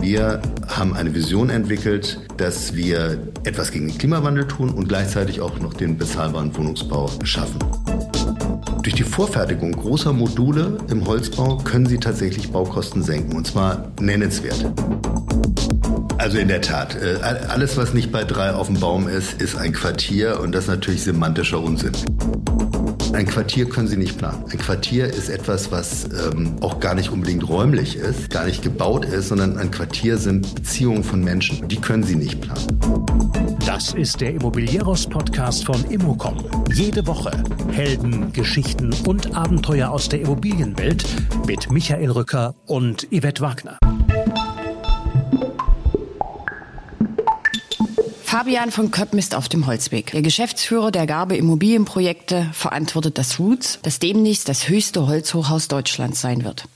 Wir haben eine Vision entwickelt, dass wir etwas gegen den Klimawandel tun und gleichzeitig auch noch den bezahlbaren Wohnungsbau schaffen. Durch die Vorfertigung großer Module im Holzbau können Sie tatsächlich Baukosten senken, und zwar nennenswert. Also in der Tat, äh, alles, was nicht bei drei auf dem Baum ist, ist ein Quartier und das ist natürlich semantischer Unsinn. Ein Quartier können Sie nicht planen. Ein Quartier ist etwas, was ähm, auch gar nicht unbedingt räumlich ist, gar nicht gebaut ist, sondern ein Quartier sind Beziehungen von Menschen. Die können Sie nicht planen. Das ist der Immobilieros-Podcast von Immocom. Jede Woche Helden, Geschichten und Abenteuer aus der Immobilienwelt mit Michael Rücker und Yvette Wagner. Fabian von Köppen ist auf dem Holzweg. Der Geschäftsführer der Garbe Immobilienprojekte verantwortet das Roots, das demnächst das höchste Holzhochhaus Deutschlands sein wird.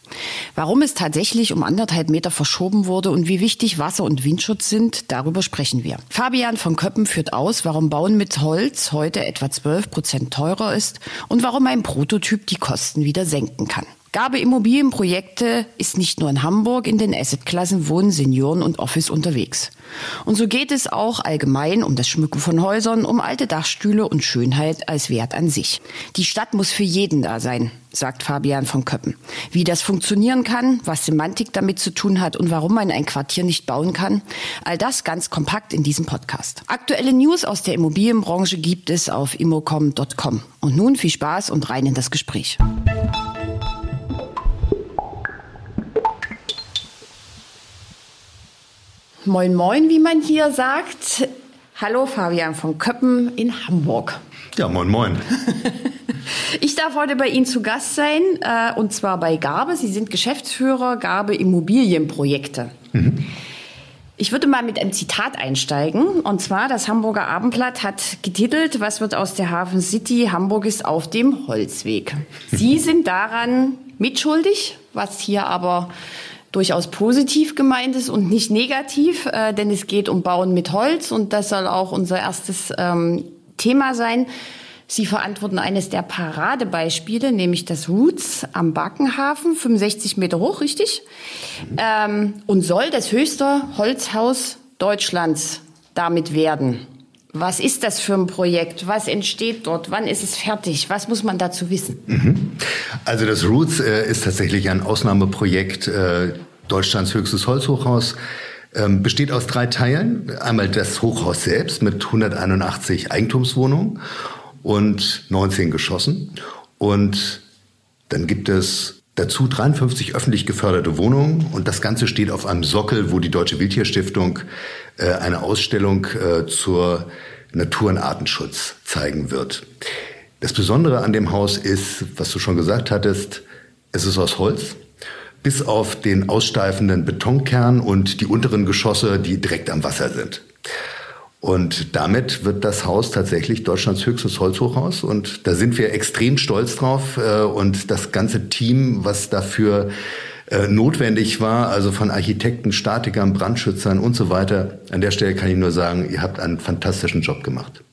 Warum es tatsächlich um anderthalb Meter verschoben wurde und wie wichtig Wasser- und Windschutz sind, darüber sprechen wir. Fabian von Köppen führt aus, warum Bauen mit Holz heute etwa 12 Prozent teurer ist und warum ein Prototyp die Kosten wieder senken kann. Gabe Immobilienprojekte ist nicht nur in Hamburg in den Assetklassen Wohnen, Senioren und Office unterwegs. Und so geht es auch allgemein um das Schmücken von Häusern, um alte Dachstühle und Schönheit als Wert an sich. Die Stadt muss für jeden da sein, sagt Fabian von Köppen. Wie das funktionieren kann, was Semantik damit zu tun hat und warum man ein Quartier nicht bauen kann, all das ganz kompakt in diesem Podcast. Aktuelle News aus der Immobilienbranche gibt es auf immocom.com. Und nun viel Spaß und rein in das Gespräch. Moin, moin, wie man hier sagt. Hallo, Fabian von Köppen in Hamburg. Ja, moin, moin. ich darf heute bei Ihnen zu Gast sein, äh, und zwar bei Garbe. Sie sind Geschäftsführer Garbe Immobilienprojekte. Mhm. Ich würde mal mit einem Zitat einsteigen. Und zwar, das Hamburger Abendblatt hat getitelt, was wird aus der Hafen City? Hamburg ist auf dem Holzweg. Sie sind daran mitschuldig, was hier aber durchaus positiv gemeint ist und nicht negativ, äh, denn es geht um Bauen mit Holz und das soll auch unser erstes ähm, Thema sein. Sie verantworten eines der Paradebeispiele, nämlich das Roots am Backenhafen, 65 Meter hoch, richtig? Ähm, und soll das höchste Holzhaus Deutschlands damit werden. Was ist das für ein Projekt? Was entsteht dort? Wann ist es fertig? Was muss man dazu wissen? Mhm. Also das Roots äh, ist tatsächlich ein Ausnahmeprojekt, äh, Deutschlands höchstes Holzhochhaus. Ähm, besteht aus drei Teilen. Einmal das Hochhaus selbst mit 181 Eigentumswohnungen und 19 Geschossen. Und dann gibt es dazu 53 öffentlich geförderte Wohnungen und das Ganze steht auf einem Sockel, wo die Deutsche Wildtierstiftung äh, eine Ausstellung äh, zur Natur- und Artenschutz zeigen wird. Das Besondere an dem Haus ist, was du schon gesagt hattest, es ist aus Holz, bis auf den aussteifenden Betonkern und die unteren Geschosse, die direkt am Wasser sind. Und damit wird das Haus tatsächlich Deutschlands höchstes Holzhochhaus. Und da sind wir extrem stolz drauf. Äh, und das ganze Team, was dafür äh, notwendig war, also von Architekten, Statikern, Brandschützern und so weiter. An der Stelle kann ich nur sagen, ihr habt einen fantastischen Job gemacht.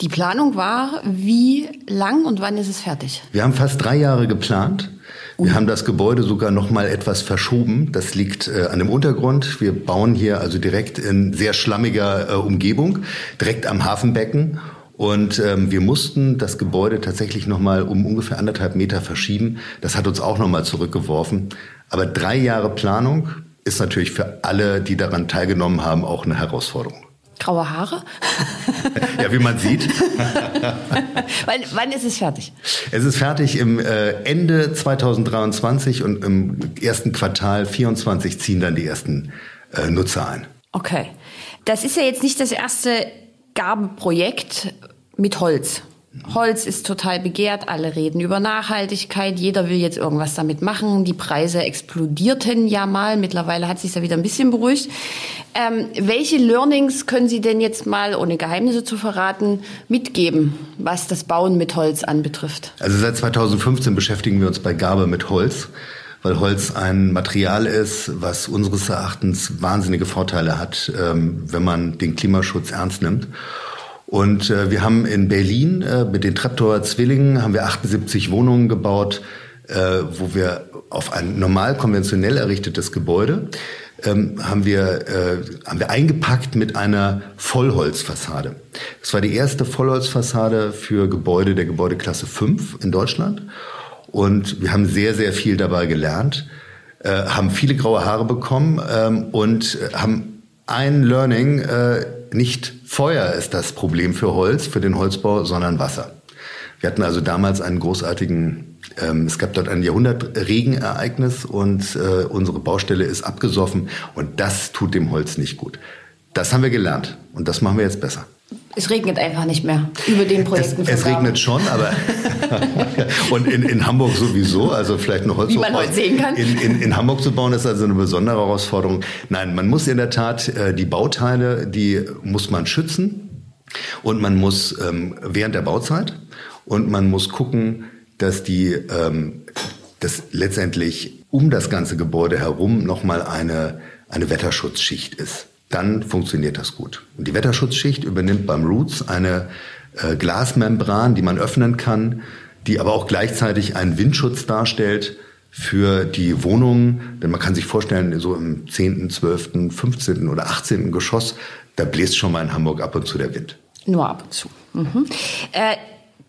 Die Planung war wie lang und wann ist es fertig? Wir haben fast drei Jahre geplant. Wir haben das Gebäude sogar noch mal etwas verschoben. Das liegt äh, an dem Untergrund. Wir bauen hier also direkt in sehr schlammiger äh, Umgebung, direkt am Hafenbecken. Und ähm, wir mussten das Gebäude tatsächlich noch mal um ungefähr anderthalb Meter verschieben. Das hat uns auch noch mal zurückgeworfen. Aber drei Jahre Planung ist natürlich für alle, die daran teilgenommen haben, auch eine Herausforderung. Graue Haare? ja, wie man sieht. wann, wann, ist es fertig? Es ist fertig im äh, Ende 2023 und im ersten Quartal 2024 ziehen dann die ersten äh, Nutzer ein. Okay. Das ist ja jetzt nicht das erste Gabenprojekt mit Holz. Holz ist total begehrt, alle reden über Nachhaltigkeit, jeder will jetzt irgendwas damit machen. Die Preise explodierten ja mal, mittlerweile hat sich ja wieder ein bisschen beruhigt. Ähm, welche Learnings können Sie denn jetzt mal, ohne Geheimnisse zu verraten, mitgeben, was das Bauen mit Holz anbetrifft? Also seit 2015 beschäftigen wir uns bei Gabe mit Holz weil Holz ein Material ist, was unseres Erachtens wahnsinnige Vorteile hat, ähm, wenn man den Klimaschutz ernst nimmt. Und äh, wir haben in Berlin äh, mit den Treptower Zwillingen haben wir 78 Wohnungen gebaut äh, wo wir auf ein normal konventionell errichtetes Gebäude ähm, haben wir äh, haben wir eingepackt mit einer Vollholzfassade. Das war die erste Vollholzfassade für Gebäude der Gebäudeklasse 5 in Deutschland und wir haben sehr sehr viel dabei gelernt, äh, haben viele graue Haare bekommen ähm, und haben ein Learning äh, nicht Feuer ist das Problem für Holz, für den Holzbau, sondern Wasser. Wir hatten also damals einen großartigen, ähm, es gab dort ein Jahrhundertregenereignis und äh, unsere Baustelle ist abgesoffen und das tut dem Holz nicht gut. Das haben wir gelernt und das machen wir jetzt besser. Es regnet einfach nicht mehr über den Projekten. Es, es regnet schon, aber und in, in Hamburg sowieso, also vielleicht noch Holz. Wie man heute sehen kann. In, in, in Hamburg zu bauen ist also eine besondere Herausforderung. Nein, man muss in der Tat äh, die Bauteile, die muss man schützen und man muss ähm, während der Bauzeit und man muss gucken, dass die, ähm, dass letztendlich um das ganze Gebäude herum nochmal eine, eine Wetterschutzschicht ist. Dann funktioniert das gut. Und die Wetterschutzschicht übernimmt beim Roots eine äh, Glasmembran, die man öffnen kann, die aber auch gleichzeitig einen Windschutz darstellt für die Wohnungen. Denn man kann sich vorstellen, so im 10., 12., 15. oder 18. Geschoss, da bläst schon mal in Hamburg ab und zu der Wind. Nur ab und zu. Mhm. Äh,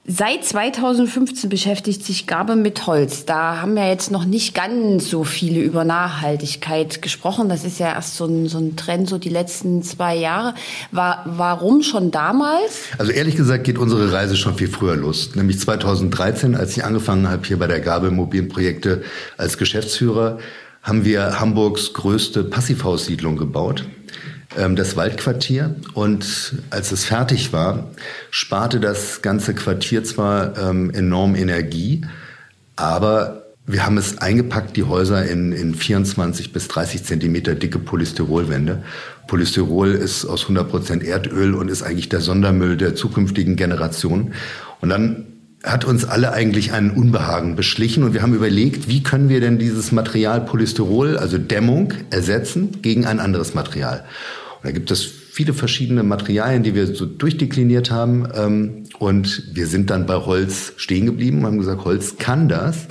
Seit 2015 beschäftigt sich Gabe mit Holz. Da haben wir jetzt noch nicht ganz so viele über Nachhaltigkeit gesprochen. Das ist ja erst so ein, so ein Trend, so die letzten zwei Jahre. War, warum schon damals? Also ehrlich gesagt geht unsere Reise schon viel früher los. Nämlich 2013, als ich angefangen habe hier bei der Gabe Immobilienprojekte als Geschäftsführer, haben wir Hamburgs größte Passivhaussiedlung gebaut das Waldquartier. Und als es fertig war, sparte das ganze Quartier zwar ähm, enorm Energie, aber wir haben es eingepackt, die Häuser in, in 24 bis 30 Zentimeter dicke Polystyrolwände. Polystyrol ist aus 100 Prozent Erdöl und ist eigentlich der Sondermüll der zukünftigen Generation. Und dann hat uns alle eigentlich einen Unbehagen beschlichen und wir haben überlegt, wie können wir denn dieses Material Polystyrol, also Dämmung, ersetzen gegen ein anderes Material. Da gibt es viele verschiedene Materialien, die wir so durchdekliniert haben. Ähm, und wir sind dann bei Holz stehen geblieben und haben gesagt, Holz kann das.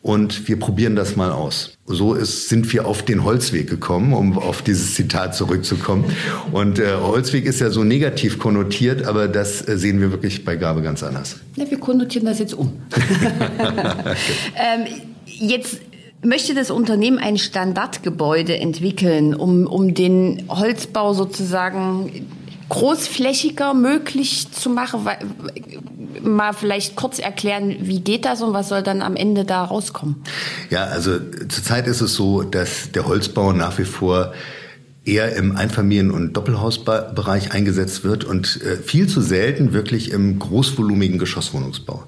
Und wir probieren das mal aus. So ist, sind wir auf den Holzweg gekommen, um auf dieses Zitat zurückzukommen. Und äh, Holzweg ist ja so negativ konnotiert, aber das äh, sehen wir wirklich bei Gabe ganz anders. Ja, wir konnotieren das jetzt um. ähm, jetzt möchte das Unternehmen ein Standardgebäude entwickeln, um, um den Holzbau sozusagen großflächiger möglich zu machen? Mal vielleicht kurz erklären, wie geht das und was soll dann am Ende da rauskommen? Ja, also zurzeit ist es so, dass der Holzbau nach wie vor eher im Einfamilien- und Doppelhausbereich eingesetzt wird und äh, viel zu selten wirklich im großvolumigen Geschosswohnungsbau.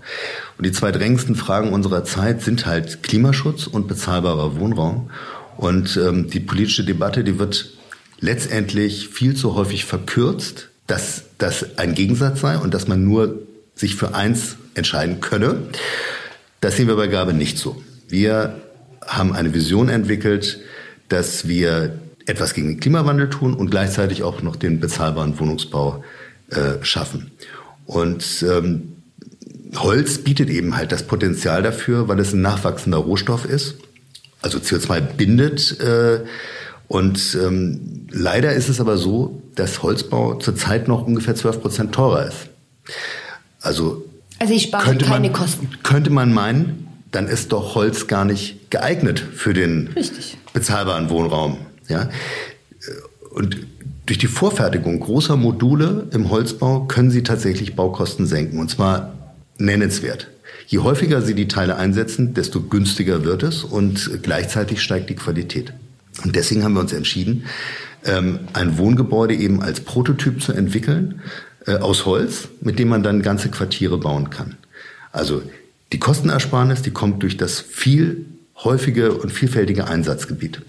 Und die zwei drängendsten Fragen unserer Zeit sind halt Klimaschutz und bezahlbarer Wohnraum. Und ähm, die politische Debatte, die wird letztendlich viel zu häufig verkürzt, dass das ein Gegensatz sei und dass man nur sich für eins entscheiden könne. Das sehen wir bei Gabe nicht so. Wir haben eine Vision entwickelt, dass wir etwas gegen den Klimawandel tun und gleichzeitig auch noch den bezahlbaren Wohnungsbau äh, schaffen. Und ähm, Holz bietet eben halt das Potenzial dafür, weil es ein nachwachsender Rohstoff ist, also CO2 bindet. Äh, und ähm, leider ist es aber so, dass Holzbau zurzeit noch ungefähr 12 Prozent teurer ist. Also, also ich spare keine man, Kosten. Könnte man meinen, dann ist doch Holz gar nicht geeignet für den Richtig. bezahlbaren Wohnraum. Ja? Und durch die Vorfertigung großer Module im Holzbau können Sie tatsächlich Baukosten senken. Und zwar nennenswert. Je häufiger Sie die Teile einsetzen, desto günstiger wird es und gleichzeitig steigt die Qualität. Und deswegen haben wir uns entschieden, ähm, ein Wohngebäude eben als Prototyp zu entwickeln äh, aus Holz, mit dem man dann ganze Quartiere bauen kann. Also die Kostenersparnis, die kommt durch das viel häufige und vielfältige Einsatzgebiet.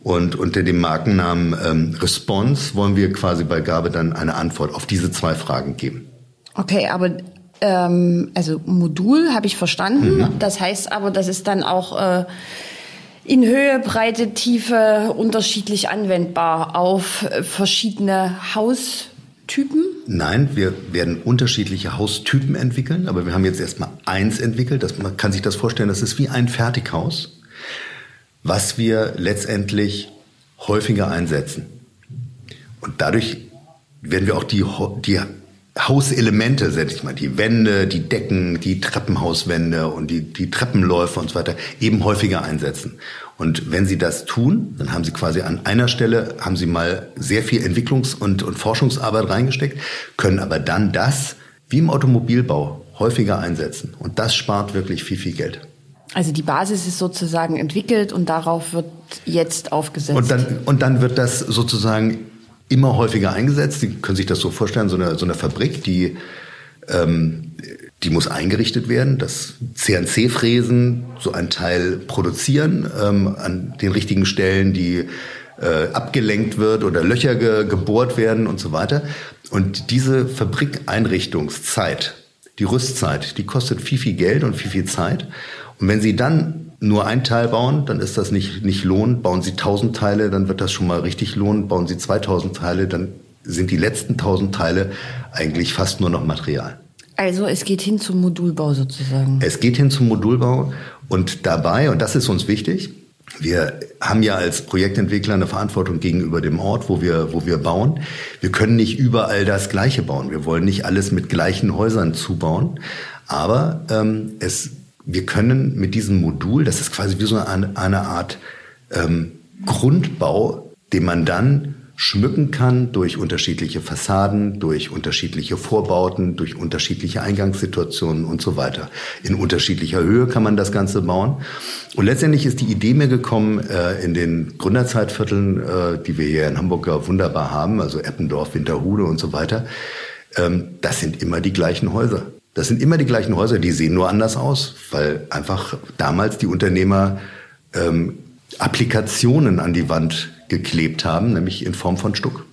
Und unter dem Markennamen ähm, Response wollen wir quasi bei Gabe dann eine Antwort auf diese zwei Fragen geben. Okay, aber ähm, also Modul habe ich verstanden. Mhm. Das heißt aber, das ist dann auch äh, in Höhe, Breite, Tiefe unterschiedlich anwendbar auf äh, verschiedene Haustypen. Nein, wir werden unterschiedliche Haustypen entwickeln, aber wir haben jetzt erstmal eins entwickelt. Das, man kann sich das vorstellen, das ist wie ein Fertighaus, was wir letztendlich häufiger einsetzen. Und dadurch werden wir auch die, die Hauselemente, sag ich mal, die Wände, die Decken, die Treppenhauswände und die, die Treppenläufe und so weiter eben häufiger einsetzen. Und wenn Sie das tun, dann haben Sie quasi an einer Stelle, haben Sie mal sehr viel Entwicklungs- und, und Forschungsarbeit reingesteckt, können aber dann das, wie im Automobilbau, häufiger einsetzen. Und das spart wirklich viel, viel Geld. Also die Basis ist sozusagen entwickelt und darauf wird jetzt aufgesetzt. Und dann, und dann wird das sozusagen immer häufiger eingesetzt. Sie können sich das so vorstellen, so eine, so eine Fabrik, die ähm, die muss eingerichtet werden, das CNC-Fräsen, so ein Teil produzieren ähm, an den richtigen Stellen, die äh, abgelenkt wird oder Löcher ge gebohrt werden und so weiter. Und diese Fabrikeinrichtungszeit, die Rüstzeit, die kostet viel, viel Geld und viel, viel Zeit. Und wenn Sie dann nur ein Teil bauen, dann ist das nicht, nicht lohnend. Bauen Sie 1000 Teile, dann wird das schon mal richtig lohnend. Bauen Sie 2000 Teile, dann sind die letzten 1000 Teile eigentlich fast nur noch Material. Also es geht hin zum Modulbau sozusagen. Es geht hin zum Modulbau und dabei, und das ist uns wichtig, wir haben ja als Projektentwickler eine Verantwortung gegenüber dem Ort, wo wir, wo wir bauen. Wir können nicht überall das Gleiche bauen. Wir wollen nicht alles mit gleichen Häusern zubauen. Aber ähm, es, wir können mit diesem Modul, das ist quasi wie so eine, eine Art ähm, Grundbau, den man dann schmücken kann durch unterschiedliche Fassaden, durch unterschiedliche Vorbauten, durch unterschiedliche Eingangssituationen und so weiter. In unterschiedlicher Höhe kann man das Ganze bauen. Und letztendlich ist die Idee mir gekommen, äh, in den Gründerzeitvierteln, äh, die wir hier in Hamburg ja wunderbar haben, also Eppendorf, Winterhude und so weiter, ähm, das sind immer die gleichen Häuser. Das sind immer die gleichen Häuser, die sehen nur anders aus, weil einfach damals die Unternehmer ähm, Applikationen an die Wand geklebt haben, nämlich in Form von Stuck.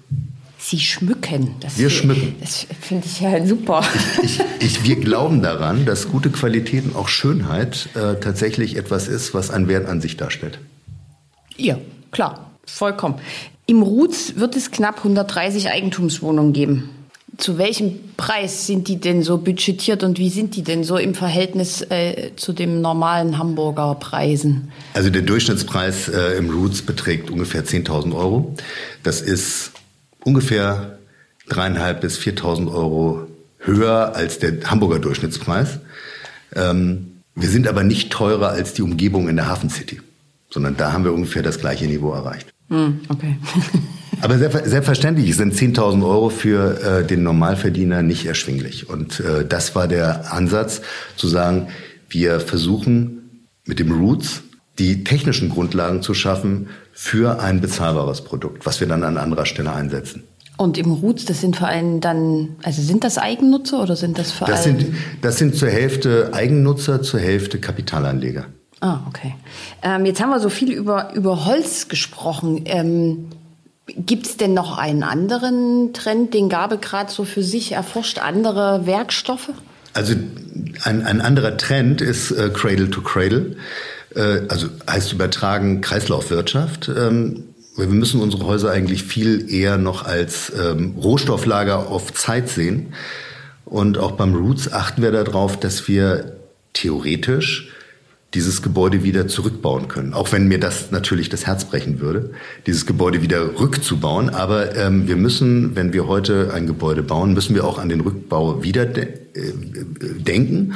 Sie schmücken. Das wir schmücken. Das finde ich ja super. Ich, ich, ich, wir glauben daran, dass gute Qualität und auch Schönheit äh, tatsächlich etwas ist, was einen Wert an sich darstellt. Ja, klar, vollkommen. Im Ruz wird es knapp 130 Eigentumswohnungen geben. Zu welchem Preis sind die denn so budgetiert und wie sind die denn so im Verhältnis äh, zu den normalen Hamburger Preisen? Also der Durchschnittspreis äh, im Roots beträgt ungefähr 10.000 Euro. Das ist ungefähr dreieinhalb bis 4.000 Euro höher als der Hamburger Durchschnittspreis. Ähm, wir sind aber nicht teurer als die Umgebung in der Hafen City, sondern da haben wir ungefähr das gleiche Niveau erreicht. Hm, okay. Aber selbstverständlich sind 10.000 Euro für äh, den Normalverdiener nicht erschwinglich. Und äh, das war der Ansatz, zu sagen, wir versuchen mit dem Roots die technischen Grundlagen zu schaffen für ein bezahlbares Produkt, was wir dann an anderer Stelle einsetzen. Und im Roots, das sind vor allem dann, also sind das Eigennutzer oder sind das vor das allem? Sind, das sind zur Hälfte Eigennutzer, zur Hälfte Kapitalanleger. Ah, okay. Ähm, jetzt haben wir so viel über, über Holz gesprochen. Ähm, Gibt es denn noch einen anderen Trend, den Gabe gerade so für sich erforscht, andere Werkstoffe? Also ein, ein anderer Trend ist äh, Cradle to Cradle, äh, also heißt übertragen Kreislaufwirtschaft. Ähm, wir müssen unsere Häuser eigentlich viel eher noch als ähm, Rohstofflager auf Zeit sehen. Und auch beim Roots achten wir darauf, dass wir theoretisch dieses Gebäude wieder zurückbauen können. Auch wenn mir das natürlich das Herz brechen würde, dieses Gebäude wieder rückzubauen. Aber ähm, wir müssen, wenn wir heute ein Gebäude bauen, müssen wir auch an den Rückbau wieder de äh, denken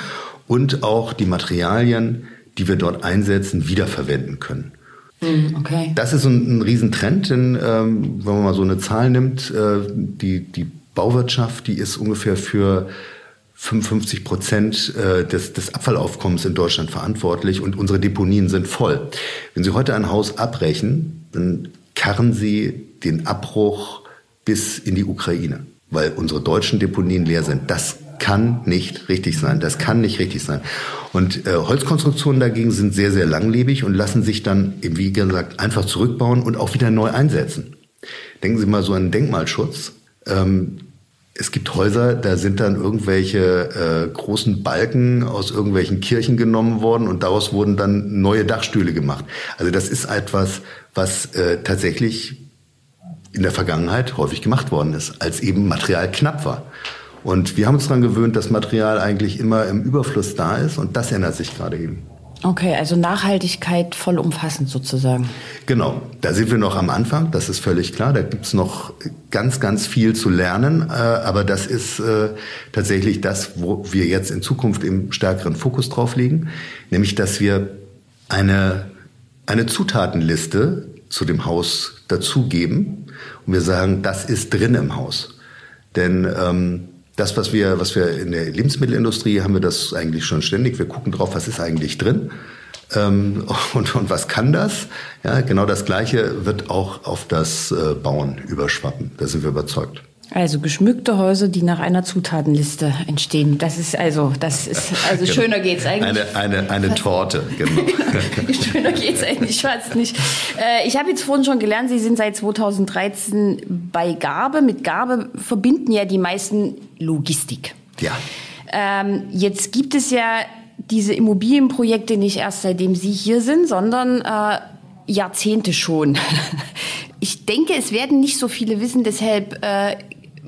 und auch die Materialien, die wir dort einsetzen, wiederverwenden können. Hm, okay. Das ist ein, ein Riesentrend, denn ähm, wenn man mal so eine Zahl nimmt, äh, die, die Bauwirtschaft, die ist ungefähr für 55 Prozent äh, des, des Abfallaufkommens in Deutschland verantwortlich und unsere Deponien sind voll. Wenn Sie heute ein Haus abbrechen, dann karren Sie den Abbruch bis in die Ukraine, weil unsere deutschen Deponien leer sind. Das kann nicht richtig sein. Das kann nicht richtig sein. Und äh, Holzkonstruktionen dagegen sind sehr, sehr langlebig und lassen sich dann, wie gesagt, einfach zurückbauen und auch wieder neu einsetzen. Denken Sie mal so an Denkmalschutz. Ähm, es gibt Häuser, da sind dann irgendwelche äh, großen Balken aus irgendwelchen Kirchen genommen worden und daraus wurden dann neue Dachstühle gemacht. Also das ist etwas, was äh, tatsächlich in der Vergangenheit häufig gemacht worden ist, als eben Material knapp war. Und wir haben uns daran gewöhnt, dass Material eigentlich immer im Überfluss da ist und das ändert sich gerade eben. Okay, also Nachhaltigkeit vollumfassend sozusagen. Genau, da sind wir noch am Anfang, das ist völlig klar. Da gibt's noch ganz, ganz viel zu lernen. Äh, aber das ist äh, tatsächlich das, wo wir jetzt in Zukunft im stärkeren Fokus drauf legen. Nämlich, dass wir eine, eine Zutatenliste zu dem Haus dazugeben. Und wir sagen, das ist drin im Haus. Denn ähm, das, was wir, was wir in der Lebensmittelindustrie haben wir das eigentlich schon ständig. Wir gucken drauf, was ist eigentlich drin ähm, und, und was kann das. Ja, genau das Gleiche wird auch auf das äh, Bauen überschwappen. Da sind wir überzeugt. Also geschmückte Häuser, die nach einer Zutatenliste entstehen. Das ist also, das ist, also genau. schöner geht's eigentlich. Eine, eine, eine Torte, genau. schöner geht's eigentlich fast nicht. Äh, ich habe jetzt vorhin schon gelernt, Sie sind seit 2013 bei Gabe. Mit Gabe verbinden ja die meisten Logistik. Ja. Ähm, jetzt gibt es ja diese Immobilienprojekte nicht erst seitdem Sie hier sind, sondern äh, Jahrzehnte schon. Ich denke, es werden nicht so viele wissen, deshalb äh,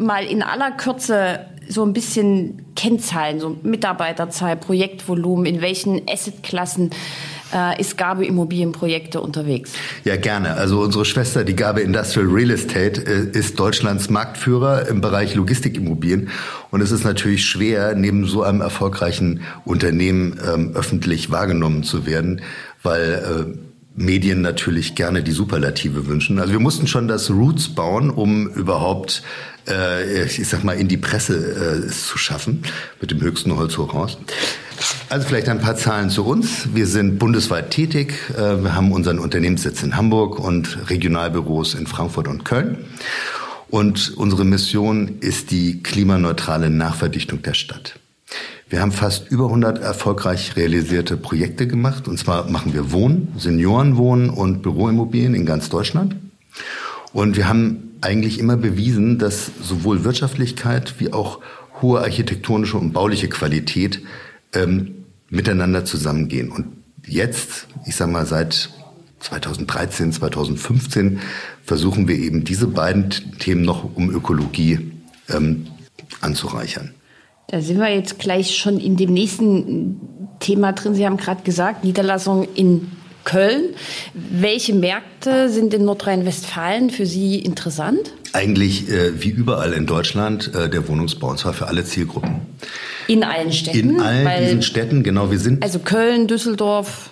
mal in aller Kürze so ein bisschen Kennzahlen, so Mitarbeiterzahl, Projektvolumen, in welchen Assetklassen äh, ist Gabe Immobilienprojekte unterwegs? Ja, gerne. Also unsere Schwester, die Gabe Industrial Real Estate, äh, ist Deutschlands Marktführer im Bereich Logistikimmobilien. Und es ist natürlich schwer, neben so einem erfolgreichen Unternehmen ähm, öffentlich wahrgenommen zu werden, weil äh, Medien natürlich gerne die Superlative wünschen. Also wir mussten schon das Roots bauen, um überhaupt, äh, ich sag mal, in die Presse äh, zu schaffen, mit dem höchsten Holzhochhaus. Also vielleicht ein paar Zahlen zu uns. Wir sind bundesweit tätig. Äh, wir haben unseren Unternehmenssitz in Hamburg und Regionalbüros in Frankfurt und Köln. Und unsere Mission ist die klimaneutrale Nachverdichtung der Stadt. Wir haben fast über 100 erfolgreich realisierte Projekte gemacht. Und zwar machen wir Wohnen, Seniorenwohnen und Büroimmobilien in ganz Deutschland. Und wir haben eigentlich immer bewiesen, dass sowohl Wirtschaftlichkeit wie auch hohe architektonische und bauliche Qualität ähm, miteinander zusammengehen. Und jetzt, ich sage mal seit 2013, 2015, versuchen wir eben diese beiden Themen noch um Ökologie ähm, anzureichern. Da sind wir jetzt gleich schon in dem nächsten Thema drin. Sie haben gerade gesagt, Niederlassung in Köln. Welche Märkte sind in Nordrhein-Westfalen für Sie interessant? Eigentlich äh, wie überall in Deutschland äh, der Wohnungsbau, und zwar für alle Zielgruppen. In allen Städten? In allen weil, diesen Städten, genau. Wir sind also Köln, Düsseldorf.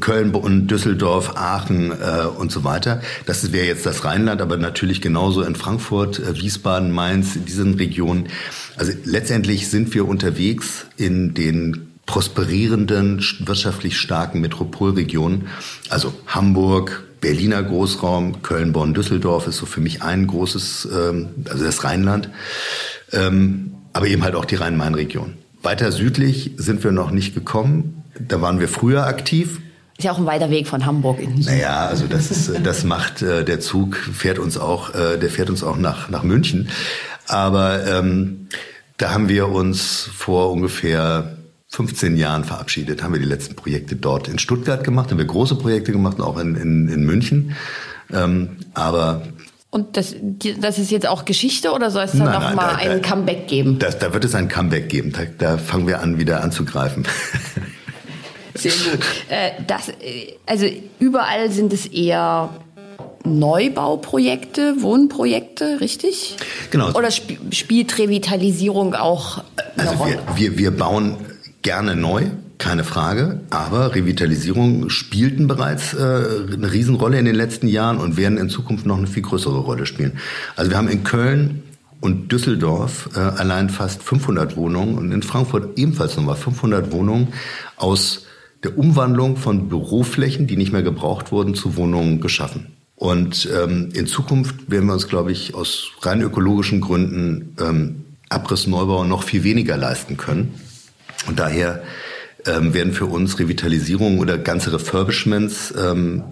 Köln und Düsseldorf, Aachen äh, und so weiter. Das wäre jetzt das Rheinland, aber natürlich genauso in Frankfurt, äh, Wiesbaden, Mainz, in diesen Regionen. Also letztendlich sind wir unterwegs in den prosperierenden, wirtschaftlich starken Metropolregionen. Also Hamburg, Berliner Großraum, Köln, Bonn, Düsseldorf ist so für mich ein großes, ähm, also das Rheinland. Ähm, aber eben halt auch die Rhein-Main-Region. Weiter südlich sind wir noch nicht gekommen. Da waren wir früher aktiv. Ist ja auch ein weiter Weg von Hamburg in Naja, also das ist, das macht äh, der Zug fährt uns auch, äh, der fährt uns auch nach nach München. Aber ähm, da haben wir uns vor ungefähr 15 Jahren verabschiedet, haben wir die letzten Projekte dort in Stuttgart gemacht, haben wir große Projekte gemacht, auch in, in, in München. Ähm, aber und das, das ist jetzt auch Geschichte oder soll es da nochmal ein Comeback geben? Das, da wird es ein Comeback geben. Da, da fangen wir an, wieder anzugreifen. Sehr gut. Äh, das, äh, also überall sind es eher Neubauprojekte, Wohnprojekte, richtig? Genau. Oder sp spielt Revitalisierung auch eine also Rolle? Wir, wir, wir bauen gerne neu, keine Frage. Aber Revitalisierung spielten bereits äh, eine Riesenrolle in den letzten Jahren und werden in Zukunft noch eine viel größere Rolle spielen. Also wir haben in Köln und Düsseldorf äh, allein fast 500 Wohnungen und in Frankfurt ebenfalls nochmal 500 Wohnungen aus der Umwandlung von Büroflächen, die nicht mehr gebraucht wurden, zu Wohnungen geschaffen. Und ähm, in Zukunft werden wir uns, glaube ich, aus rein ökologischen Gründen ähm, Abrissneubau noch viel weniger leisten können. Und daher ähm, werden für uns Revitalisierung oder ganze Refurbishments ähm,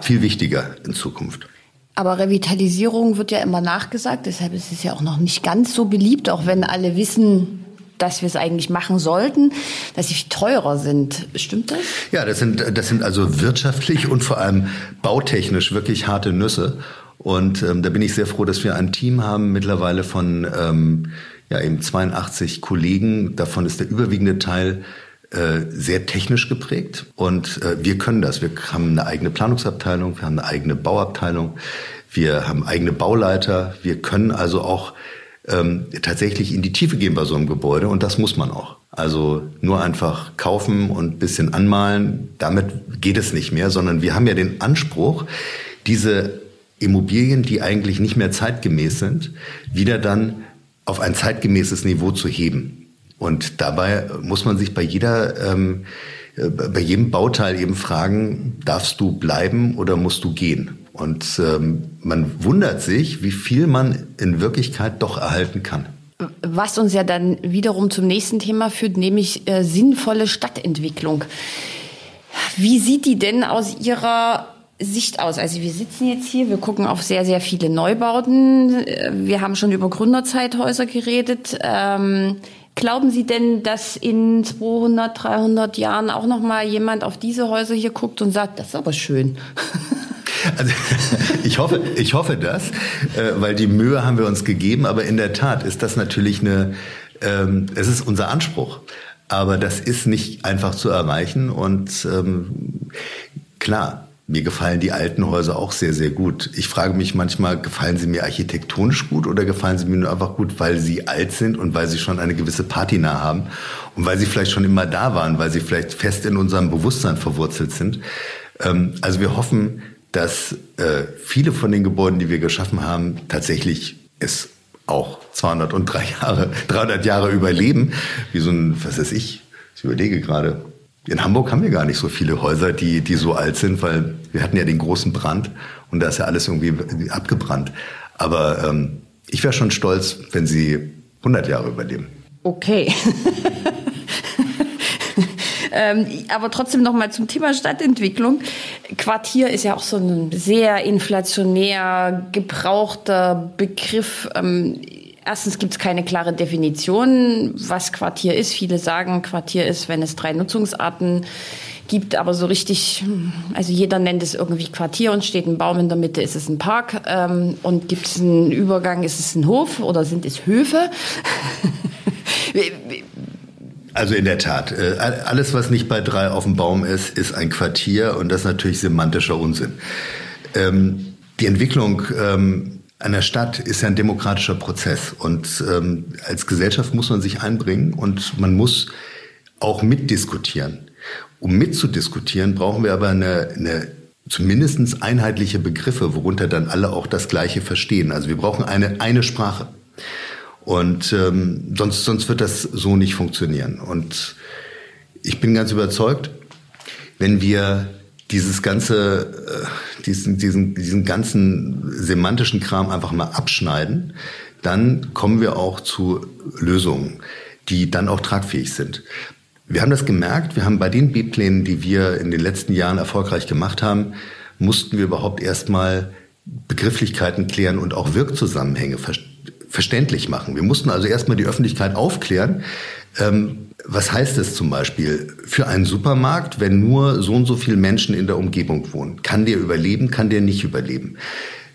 viel wichtiger in Zukunft. Aber Revitalisierung wird ja immer nachgesagt, deshalb ist es ja auch noch nicht ganz so beliebt, auch wenn alle wissen, dass wir es eigentlich machen sollten, dass sie teurer sind. Stimmt das? Ja, das sind, das sind also wirtschaftlich und vor allem bautechnisch wirklich harte Nüsse. Und ähm, da bin ich sehr froh, dass wir ein Team haben mittlerweile von ähm, ja eben 82 Kollegen. Davon ist der überwiegende Teil äh, sehr technisch geprägt und äh, wir können das. Wir haben eine eigene Planungsabteilung, wir haben eine eigene Bauabteilung, wir haben eigene Bauleiter. Wir können also auch ähm, tatsächlich in die Tiefe gehen bei so einem Gebäude und das muss man auch. Also nur einfach kaufen und bisschen anmalen, damit geht es nicht mehr, sondern wir haben ja den Anspruch, diese Immobilien, die eigentlich nicht mehr zeitgemäß sind, wieder dann auf ein zeitgemäßes Niveau zu heben. Und dabei muss man sich bei jeder, ähm, äh, bei jedem Bauteil eben fragen, darfst du bleiben oder musst du gehen? Und ähm, man wundert sich, wie viel man in Wirklichkeit doch erhalten kann. Was uns ja dann wiederum zum nächsten Thema führt, nämlich äh, sinnvolle Stadtentwicklung. Wie sieht die denn aus Ihrer Sicht aus? Also wir sitzen jetzt hier, wir gucken auf sehr, sehr viele Neubauten. Wir haben schon über Gründerzeithäuser geredet. Ähm, glauben Sie denn, dass in 200, 300 Jahren auch noch mal jemand auf diese Häuser hier guckt und sagt, das ist aber schön? Also, ich hoffe, ich hoffe das, äh, weil die Mühe haben wir uns gegeben. Aber in der Tat ist das natürlich eine, ähm, es ist unser Anspruch. Aber das ist nicht einfach zu erreichen. Und ähm, klar, mir gefallen die alten Häuser auch sehr, sehr gut. Ich frage mich manchmal, gefallen sie mir architektonisch gut oder gefallen sie mir nur einfach gut, weil sie alt sind und weil sie schon eine gewisse Patina haben und weil sie vielleicht schon immer da waren, weil sie vielleicht fest in unserem Bewusstsein verwurzelt sind. Ähm, also wir hoffen, dass äh, viele von den Gebäuden, die wir geschaffen haben, tatsächlich es auch 203 Jahre, 300 Jahre überleben. Wie so ein, was weiß ich, ich überlege gerade. In Hamburg haben wir gar nicht so viele Häuser, die, die so alt sind, weil wir hatten ja den großen Brand und da ist ja alles irgendwie abgebrannt. Aber ähm, ich wäre schon stolz, wenn sie 100 Jahre überleben. Okay. Ähm, aber trotzdem noch mal zum Thema Stadtentwicklung. Quartier ist ja auch so ein sehr inflationär gebrauchter Begriff. Ähm, erstens gibt es keine klare Definition, was Quartier ist. Viele sagen, Quartier ist, wenn es drei Nutzungsarten gibt, aber so richtig, also jeder nennt es irgendwie Quartier und steht ein Baum in der Mitte, ist es ein Park ähm, und gibt es einen Übergang, ist es ein Hof oder sind es Höfe? Also in der Tat, äh, alles, was nicht bei drei auf dem Baum ist, ist ein Quartier und das ist natürlich semantischer Unsinn. Ähm, die Entwicklung ähm, einer Stadt ist ja ein demokratischer Prozess und ähm, als Gesellschaft muss man sich einbringen und man muss auch mitdiskutieren. Um mitzudiskutieren, brauchen wir aber eine, eine zumindest einheitliche Begriffe, worunter dann alle auch das Gleiche verstehen. Also wir brauchen eine, eine Sprache. Und ähm, sonst, sonst wird das so nicht funktionieren. Und ich bin ganz überzeugt, wenn wir dieses ganze, äh, diesen, diesen, diesen ganzen semantischen Kram einfach mal abschneiden, dann kommen wir auch zu Lösungen, die dann auch tragfähig sind. Wir haben das gemerkt, wir haben bei den B-Plänen, die wir in den letzten Jahren erfolgreich gemacht haben, mussten wir überhaupt erstmal Begrifflichkeiten klären und auch Wirkzusammenhänge verstehen verständlich machen. Wir mussten also erstmal die Öffentlichkeit aufklären. Ähm, was heißt es zum Beispiel für einen Supermarkt, wenn nur so und so viele Menschen in der Umgebung wohnen? Kann der überleben, kann der nicht überleben?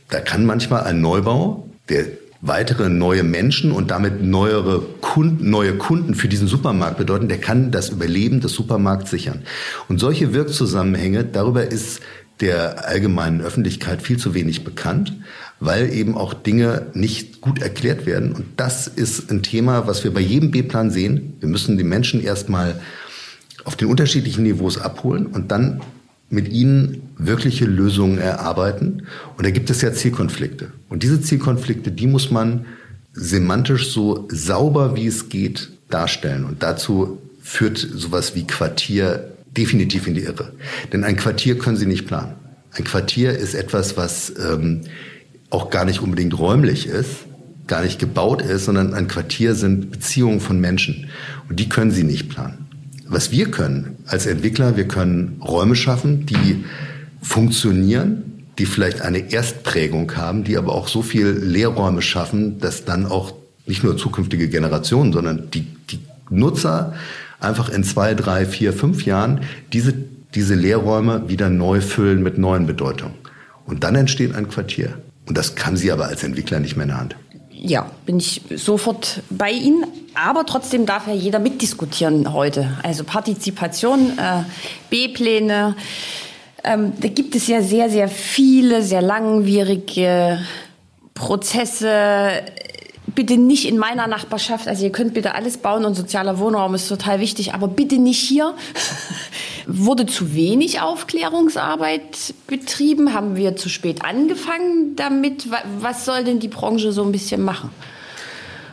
Da kann manchmal ein Neubau, der weitere neue Menschen und damit neuere Kunden, neue Kunden für diesen Supermarkt bedeuten, der kann das Überleben des Supermarkts sichern. Und solche Wirkzusammenhänge, darüber ist der allgemeinen Öffentlichkeit viel zu wenig bekannt weil eben auch Dinge nicht gut erklärt werden. Und das ist ein Thema, was wir bei jedem B-Plan sehen. Wir müssen die Menschen erstmal auf den unterschiedlichen Niveaus abholen und dann mit ihnen wirkliche Lösungen erarbeiten. Und da gibt es ja Zielkonflikte. Und diese Zielkonflikte, die muss man semantisch so sauber wie es geht darstellen. Und dazu führt sowas wie Quartier definitiv in die Irre. Denn ein Quartier können Sie nicht planen. Ein Quartier ist etwas, was ähm, auch gar nicht unbedingt räumlich ist, gar nicht gebaut ist, sondern ein Quartier sind Beziehungen von Menschen. Und die können sie nicht planen. Was wir können als Entwickler, wir können Räume schaffen, die funktionieren, die vielleicht eine Erstprägung haben, die aber auch so viel Lehrräume schaffen, dass dann auch nicht nur zukünftige Generationen, sondern die, die Nutzer einfach in zwei, drei, vier, fünf Jahren diese, diese Lehrräume wieder neu füllen mit neuen Bedeutungen. Und dann entsteht ein Quartier. Und das kann sie aber als Entwickler nicht mehr in der Hand. Ja, bin ich sofort bei Ihnen. Aber trotzdem darf ja jeder mitdiskutieren heute. Also Partizipation, äh, B-Pläne. Ähm, da gibt es ja sehr, sehr viele, sehr langwierige Prozesse. Bitte nicht in meiner Nachbarschaft. Also ihr könnt bitte alles bauen und sozialer Wohnraum ist total wichtig, aber bitte nicht hier. Wurde zu wenig Aufklärungsarbeit betrieben? Haben wir zu spät angefangen damit? Was soll denn die Branche so ein bisschen machen?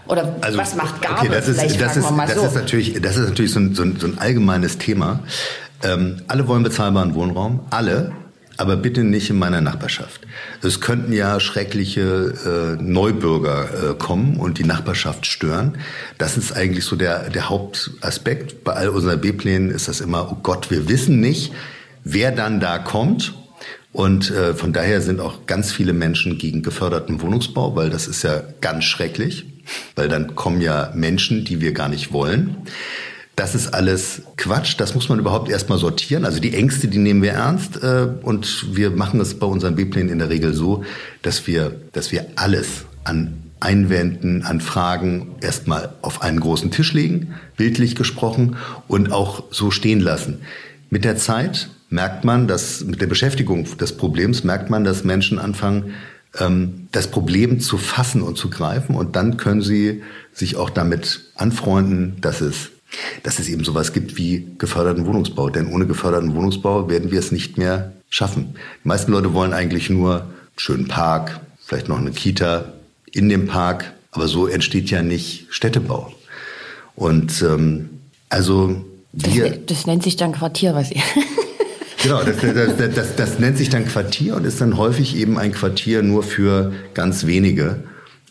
Oder also, was macht Gabe? Okay, das ist, das ist, das so. ist natürlich, das ist natürlich so ein, so ein, so ein allgemeines Thema. Ähm, alle wollen bezahlbaren Wohnraum, alle, aber bitte nicht in meiner Nachbarschaft. Es könnten ja schreckliche äh, Neubürger äh, kommen und die Nachbarschaft stören. Das ist eigentlich so der, der Hauptaspekt. Bei all unseren B-Plänen ist das immer, oh Gott, wir wissen nicht, wer dann da kommt. Und äh, von daher sind auch ganz viele Menschen gegen geförderten Wohnungsbau, weil das ist ja ganz schrecklich, weil dann kommen ja Menschen, die wir gar nicht wollen. Das ist alles Quatsch. Das muss man überhaupt erstmal sortieren. Also die Ängste, die nehmen wir ernst. Äh, und wir machen es bei unseren B-Plänen in der Regel so, dass wir, dass wir alles an Einwänden, an Fragen erstmal auf einen großen Tisch legen, bildlich gesprochen, und auch so stehen lassen. Mit der Zeit merkt man, dass mit der Beschäftigung des Problems merkt man, dass Menschen anfangen, ähm, das Problem zu fassen und zu greifen. Und dann können sie sich auch damit anfreunden, dass es dass es eben sowas gibt wie geförderten Wohnungsbau. Denn ohne geförderten Wohnungsbau werden wir es nicht mehr schaffen. Die meisten Leute wollen eigentlich nur einen schönen Park, vielleicht noch eine Kita in dem Park, aber so entsteht ja nicht Städtebau. Und ähm, also wir, das, das nennt sich dann Quartier, was ihr. Genau, das, das, das, das, nennt sich dann Quartier und ist dann häufig eben ein Quartier nur für ganz wenige.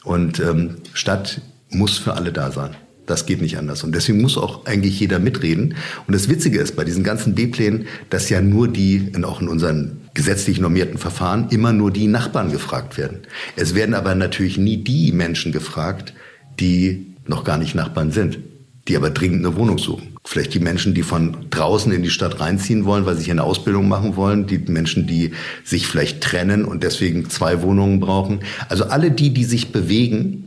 Und ähm, Stadt muss für alle da sein. Das geht nicht anders. Und deswegen muss auch eigentlich jeder mitreden. Und das Witzige ist bei diesen ganzen B-Plänen, dass ja nur die, auch in unseren gesetzlich normierten Verfahren, immer nur die Nachbarn gefragt werden. Es werden aber natürlich nie die Menschen gefragt, die noch gar nicht Nachbarn sind, die aber dringend eine Wohnung suchen. Vielleicht die Menschen, die von draußen in die Stadt reinziehen wollen, weil sie hier eine Ausbildung machen wollen, die Menschen, die sich vielleicht trennen und deswegen zwei Wohnungen brauchen. Also alle die, die sich bewegen,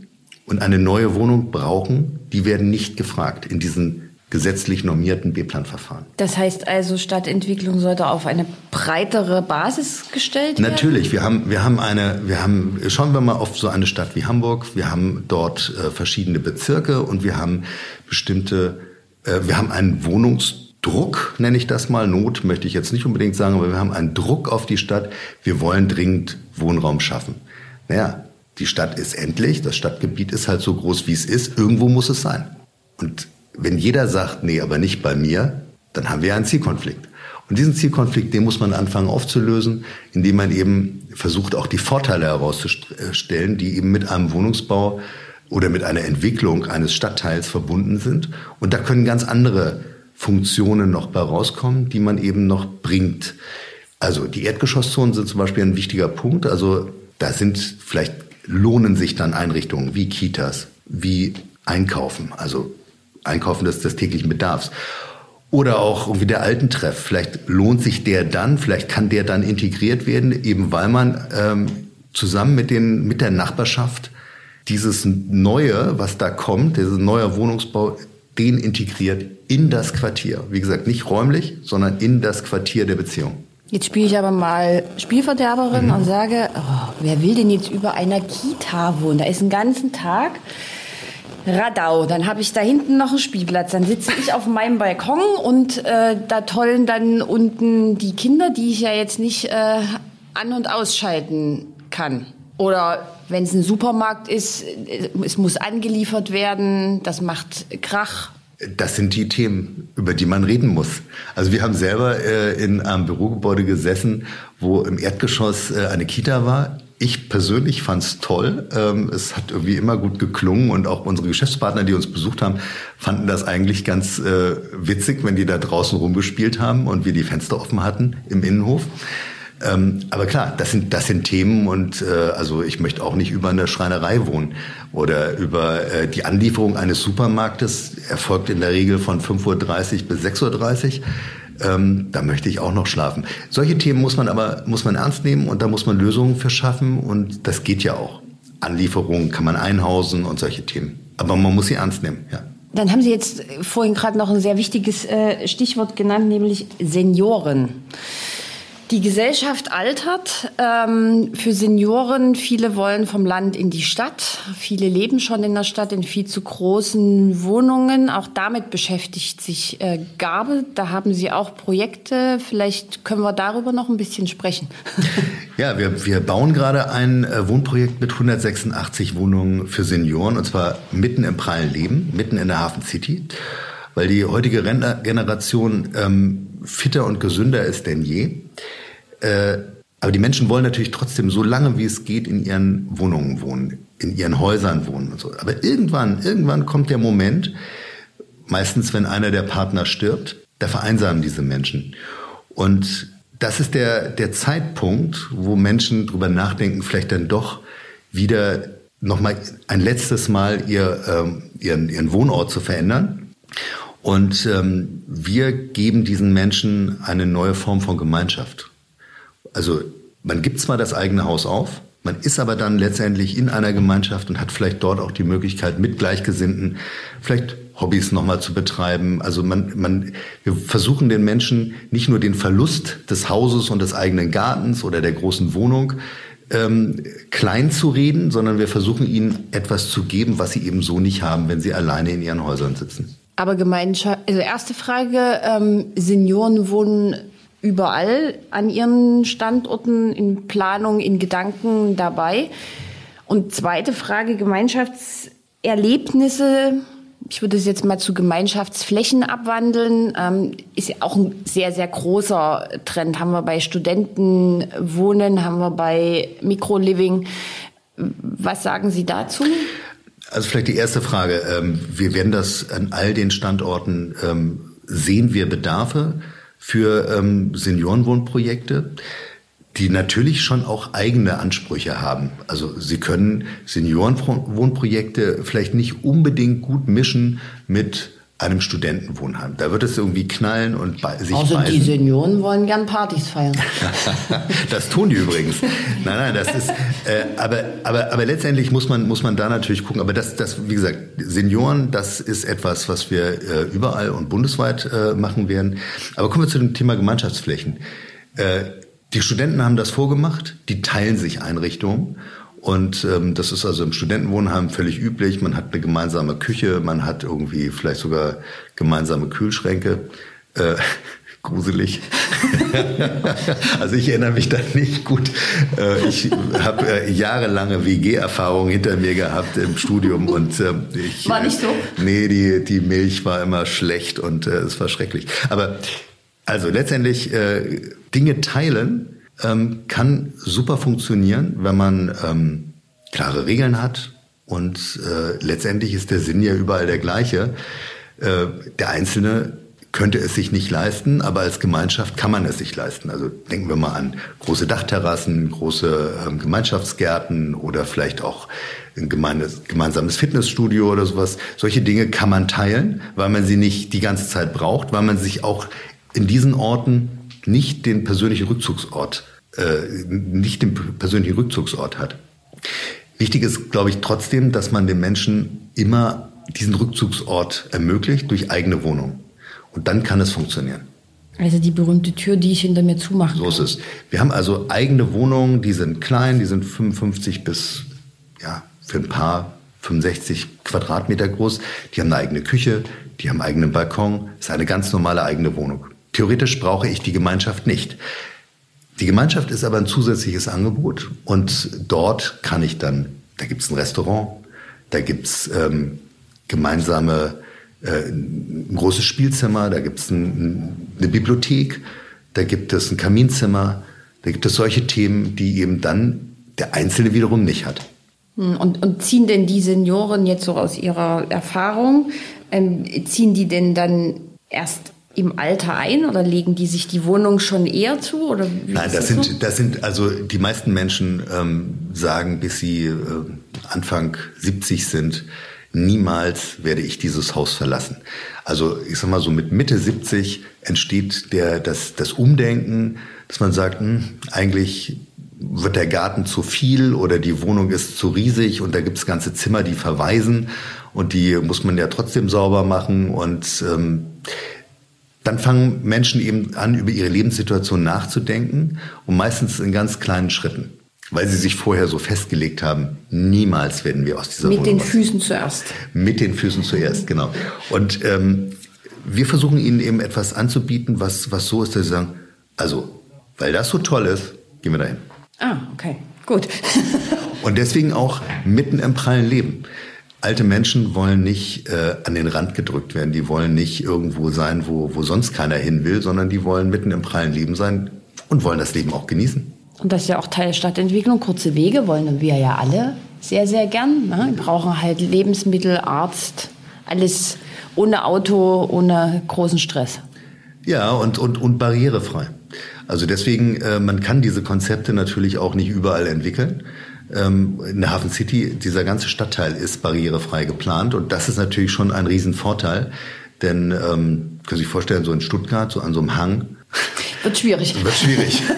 und eine neue Wohnung brauchen, die werden nicht gefragt in diesen gesetzlich normierten B-Plan-Verfahren. Das heißt also, Stadtentwicklung sollte auf eine breitere Basis gestellt werden? Natürlich. Wir haben, wir haben eine, wir haben, schauen wir mal auf so eine Stadt wie Hamburg. Wir haben dort äh, verschiedene Bezirke und wir haben bestimmte, äh, wir haben einen Wohnungsdruck, nenne ich das mal. Not möchte ich jetzt nicht unbedingt sagen, aber wir haben einen Druck auf die Stadt. Wir wollen dringend Wohnraum schaffen. Naja, die Stadt ist endlich, das Stadtgebiet ist halt so groß, wie es ist, irgendwo muss es sein. Und wenn jeder sagt, nee, aber nicht bei mir, dann haben wir einen Zielkonflikt. Und diesen Zielkonflikt, den muss man anfangen aufzulösen, indem man eben versucht, auch die Vorteile herauszustellen, die eben mit einem Wohnungsbau oder mit einer Entwicklung eines Stadtteils verbunden sind. Und da können ganz andere Funktionen noch bei rauskommen, die man eben noch bringt. Also die Erdgeschosszonen sind zum Beispiel ein wichtiger Punkt. Also da sind vielleicht lohnen sich dann Einrichtungen wie Kitas, wie Einkaufen, also Einkaufen des, des täglichen Bedarfs. Oder auch irgendwie der Altentreff. Vielleicht lohnt sich der dann, vielleicht kann der dann integriert werden, eben weil man ähm, zusammen mit, den, mit der Nachbarschaft dieses Neue, was da kommt, dieser neue Wohnungsbau, den integriert in das Quartier. Wie gesagt, nicht räumlich, sondern in das Quartier der Beziehung. Jetzt spiele ich aber mal Spielverderberin mhm. und sage, oh, wer will denn jetzt über einer Kita wohnen? Da ist einen ganzen Tag Radau. Dann habe ich da hinten noch einen Spielplatz. Dann sitze ich auf meinem Balkon und äh, da tollen dann unten die Kinder, die ich ja jetzt nicht äh, an- und ausschalten kann. Oder wenn es ein Supermarkt ist, äh, es muss angeliefert werden, das macht Krach das sind die Themen, über die man reden muss. Also wir haben selber äh, in einem Bürogebäude gesessen, wo im Erdgeschoss äh, eine Kita war. Ich persönlich fand's toll. Ähm, es hat irgendwie immer gut geklungen und auch unsere Geschäftspartner, die uns besucht haben, fanden das eigentlich ganz äh, witzig, wenn die da draußen rumgespielt haben und wir die Fenster offen hatten im Innenhof. Ähm, aber klar, das sind, das sind Themen und äh, also ich möchte auch nicht über eine Schreinerei wohnen oder über äh, die Anlieferung eines Supermarktes erfolgt in der Regel von 5.30 Uhr bis 6.30 Uhr. ähm, da möchte ich auch noch schlafen. Solche Themen muss man aber muss man ernst nehmen und da muss man Lösungen für schaffen und das geht ja auch. Anlieferungen kann man einhausen und solche Themen. Aber man muss sie ernst nehmen, ja. Dann haben Sie jetzt vorhin gerade noch ein sehr wichtiges äh, Stichwort genannt, nämlich Senioren. Die Gesellschaft altert. Ähm, für Senioren, viele wollen vom Land in die Stadt. Viele leben schon in der Stadt in viel zu großen Wohnungen. Auch damit beschäftigt sich äh, Gabe. Da haben Sie auch Projekte. Vielleicht können wir darüber noch ein bisschen sprechen. Ja, wir, wir bauen gerade ein äh, Wohnprojekt mit 186 Wohnungen für Senioren und zwar mitten im prallen Leben, mitten in der Hafen City, weil die heutige Rentnergeneration ähm, fitter und gesünder ist denn je. Äh, aber die Menschen wollen natürlich trotzdem so lange wie es geht in ihren Wohnungen wohnen, in ihren Häusern wohnen und so. Aber irgendwann, irgendwann kommt der Moment, meistens wenn einer der Partner stirbt, da vereinsamen diese Menschen. Und das ist der, der Zeitpunkt, wo Menschen drüber nachdenken, vielleicht dann doch wieder nochmal ein letztes Mal ihr, ähm, ihren, ihren Wohnort zu verändern. Und ähm, wir geben diesen Menschen eine neue Form von Gemeinschaft. Also man gibt zwar das eigene Haus auf, man ist aber dann letztendlich in einer Gemeinschaft und hat vielleicht dort auch die Möglichkeit, mit Gleichgesinnten vielleicht Hobbys nochmal zu betreiben. Also man, man, wir versuchen den Menschen nicht nur den Verlust des Hauses und des eigenen Gartens oder der großen Wohnung ähm, klein zu reden, sondern wir versuchen ihnen etwas zu geben, was sie eben so nicht haben, wenn sie alleine in ihren Häusern sitzen. Aber Gemeinschaft, also erste Frage, ähm, Senioren wohnen überall an ihren Standorten in Planung, in Gedanken dabei. Und zweite Frage, Gemeinschaftserlebnisse. Ich würde es jetzt mal zu Gemeinschaftsflächen abwandeln. Ähm, ist ja auch ein sehr, sehr großer Trend. Haben wir bei Studentenwohnen, haben wir bei Mikroliving. Was sagen Sie dazu? Also vielleicht die erste Frage. Ähm, wir werden das an all den Standorten ähm, sehen wir Bedarfe für ähm, Seniorenwohnprojekte, die natürlich schon auch eigene Ansprüche haben. Also sie können Seniorenwohnprojekte vielleicht nicht unbedingt gut mischen mit einem Studentenwohnheim. Da wird es irgendwie knallen und sich Also beißen. die Senioren wollen gern Partys feiern. das tun die übrigens. Nein, nein, das ist. Äh, aber, aber, aber letztendlich muss man muss man da natürlich gucken. Aber das, das, wie gesagt, Senioren, das ist etwas, was wir äh, überall und bundesweit äh, machen werden. Aber kommen wir zu dem Thema Gemeinschaftsflächen. Äh, die Studenten haben das vorgemacht. Die teilen sich Einrichtungen. Und ähm, das ist also im Studentenwohnheim völlig üblich. Man hat eine gemeinsame Küche, man hat irgendwie vielleicht sogar gemeinsame Kühlschränke. Äh, gruselig. also ich erinnere mich da nicht gut. Äh, ich habe äh, jahrelange WG-Erfahrung hinter mir gehabt im Studium und äh, ich, war nicht so. Nee, die die Milch war immer schlecht und es war schrecklich. Aber also letztendlich Dinge teilen ähm, kann super funktionieren, wenn man ähm, klare Regeln hat. Und äh, letztendlich ist der Sinn ja überall der gleiche. Äh, der Einzelne könnte es sich nicht leisten, aber als Gemeinschaft kann man es sich leisten. Also denken wir mal an große Dachterrassen, große ähm, Gemeinschaftsgärten oder vielleicht auch ein gemeines, gemeinsames Fitnessstudio oder sowas. Solche Dinge kann man teilen, weil man sie nicht die ganze Zeit braucht, weil man sich auch in diesen Orten nicht den persönlichen Rückzugsort, äh, nicht den persönlichen Rückzugsort hat. Wichtig ist, glaube ich, trotzdem, dass man den Menschen immer diesen Rückzugsort ermöglicht durch eigene Wohnung. Und dann kann es funktionieren. Also die berühmte Tür, die ich hinter mir zumachen kann. So ist es. Wir haben also eigene Wohnungen, die sind klein, die sind 55 bis, ja, für ein paar 65 Quadratmeter groß. Die haben eine eigene Küche, die haben einen eigenen Balkon. Das ist eine ganz normale eigene Wohnung. Theoretisch brauche ich die Gemeinschaft nicht. Die Gemeinschaft ist aber ein zusätzliches Angebot und dort kann ich dann, da gibt es ein Restaurant, da gibt es ähm, gemeinsame, äh, ein großes Spielzimmer, da gibt es ein, eine Bibliothek, da gibt es ein Kaminzimmer, da gibt es solche Themen, die eben dann der Einzelne wiederum nicht hat. Hm, und, und ziehen denn die Senioren jetzt so aus ihrer Erfahrung, ähm, ziehen die denn dann erst im Alter ein oder legen die sich die Wohnung schon eher zu? Oder Nein, das sind, so? das sind, also die meisten Menschen ähm, sagen, bis sie äh, Anfang 70 sind, niemals werde ich dieses Haus verlassen. Also ich sag mal so mit Mitte 70 entsteht der, das, das Umdenken, dass man sagt, hm, eigentlich wird der Garten zu viel oder die Wohnung ist zu riesig und da gibt es ganze Zimmer, die verweisen und die muss man ja trotzdem sauber machen und ähm, dann fangen Menschen eben an, über ihre Lebenssituation nachzudenken und meistens in ganz kleinen Schritten, weil sie sich vorher so festgelegt haben, niemals werden wir aus dieser Mit Wohnung den Füßen zuerst. Mit den Füßen zuerst, genau. Und ähm, wir versuchen ihnen eben etwas anzubieten, was, was so ist, dass sie sagen, also, weil das so toll ist, gehen wir dahin. Ah, okay, gut. Und deswegen auch mitten im prallen Leben. Alte Menschen wollen nicht äh, an den Rand gedrückt werden. Die wollen nicht irgendwo sein, wo, wo sonst keiner hin will, sondern die wollen mitten im prallen Leben sein und wollen das Leben auch genießen. Und das ist ja auch Teil der Stadtentwicklung. Kurze Wege wollen wir ja alle sehr, sehr gern. Ne? Wir brauchen halt Lebensmittel, Arzt, alles ohne Auto, ohne großen Stress. Ja, und, und, und barrierefrei. Also deswegen, äh, man kann diese Konzepte natürlich auch nicht überall entwickeln. Ähm, in der Hafen City, dieser ganze Stadtteil ist barrierefrei geplant und das ist natürlich schon ein Riesenvorteil. Denn ähm, können Sie sich vorstellen, so in Stuttgart, so an so einem Hang. Wird schwierig. Wird schwierig.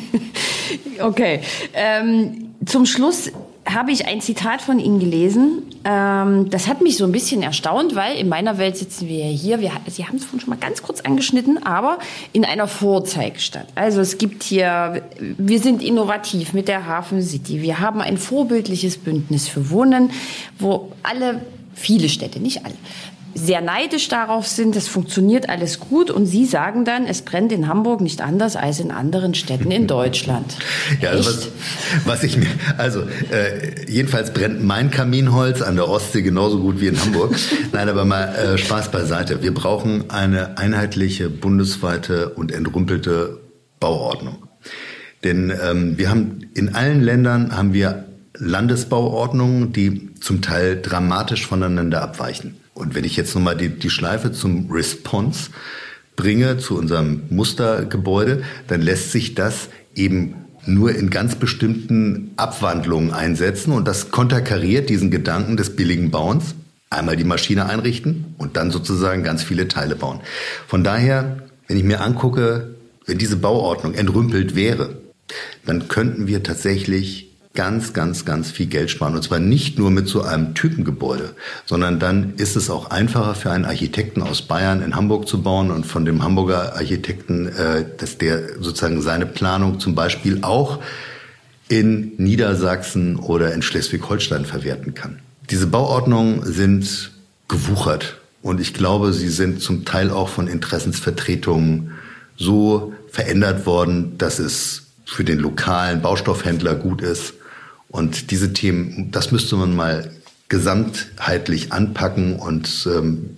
okay. Ähm, zum Schluss habe ich ein Zitat von Ihnen gelesen. Ähm, das hat mich so ein bisschen erstaunt, weil in meiner Welt sitzen wir ja hier. Wir, Sie haben es vorhin schon mal ganz kurz angeschnitten, aber in einer Vorzeigestadt. Also es gibt hier, wir sind innovativ mit der Hafen City. Wir haben ein vorbildliches Bündnis für Wohnen, wo alle viele Städte, nicht alle, sehr neidisch darauf sind, es funktioniert alles gut und Sie sagen dann, es brennt in Hamburg nicht anders als in anderen Städten in Deutschland. ja, also was, was, ich mir, also äh, jedenfalls brennt mein Kaminholz an der Ostsee genauso gut wie in Hamburg. Nein, aber mal äh, Spaß beiseite. Wir brauchen eine einheitliche, bundesweite und entrümpelte Bauordnung. Denn ähm, wir haben in allen Ländern haben wir Landesbauordnungen, die zum Teil dramatisch voneinander abweichen. Und wenn ich jetzt nochmal die, die Schleife zum Response bringe, zu unserem Mustergebäude, dann lässt sich das eben nur in ganz bestimmten Abwandlungen einsetzen und das konterkariert diesen Gedanken des billigen Bauens. Einmal die Maschine einrichten und dann sozusagen ganz viele Teile bauen. Von daher, wenn ich mir angucke, wenn diese Bauordnung entrümpelt wäre, dann könnten wir tatsächlich ganz, ganz, ganz viel Geld sparen. Und zwar nicht nur mit so einem Typengebäude, sondern dann ist es auch einfacher für einen Architekten aus Bayern in Hamburg zu bauen und von dem Hamburger Architekten, äh, dass der sozusagen seine Planung zum Beispiel auch in Niedersachsen oder in Schleswig-Holstein verwerten kann. Diese Bauordnungen sind gewuchert und ich glaube, sie sind zum Teil auch von Interessensvertretungen so verändert worden, dass es für den lokalen Baustoffhändler gut ist, und diese Themen, das müsste man mal gesamtheitlich anpacken und ähm,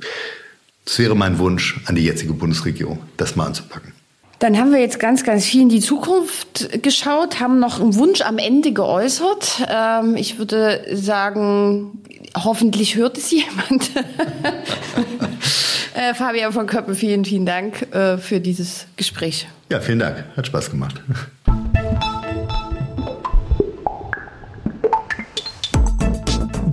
das wäre mein Wunsch an die jetzige Bundesregierung, das mal anzupacken. Dann haben wir jetzt ganz, ganz viel in die Zukunft geschaut, haben noch einen Wunsch am Ende geäußert. Ähm, ich würde sagen, hoffentlich hört es jemand. äh, Fabian von Köppen, vielen, vielen Dank äh, für dieses Gespräch. Ja, vielen Dank. Hat Spaß gemacht.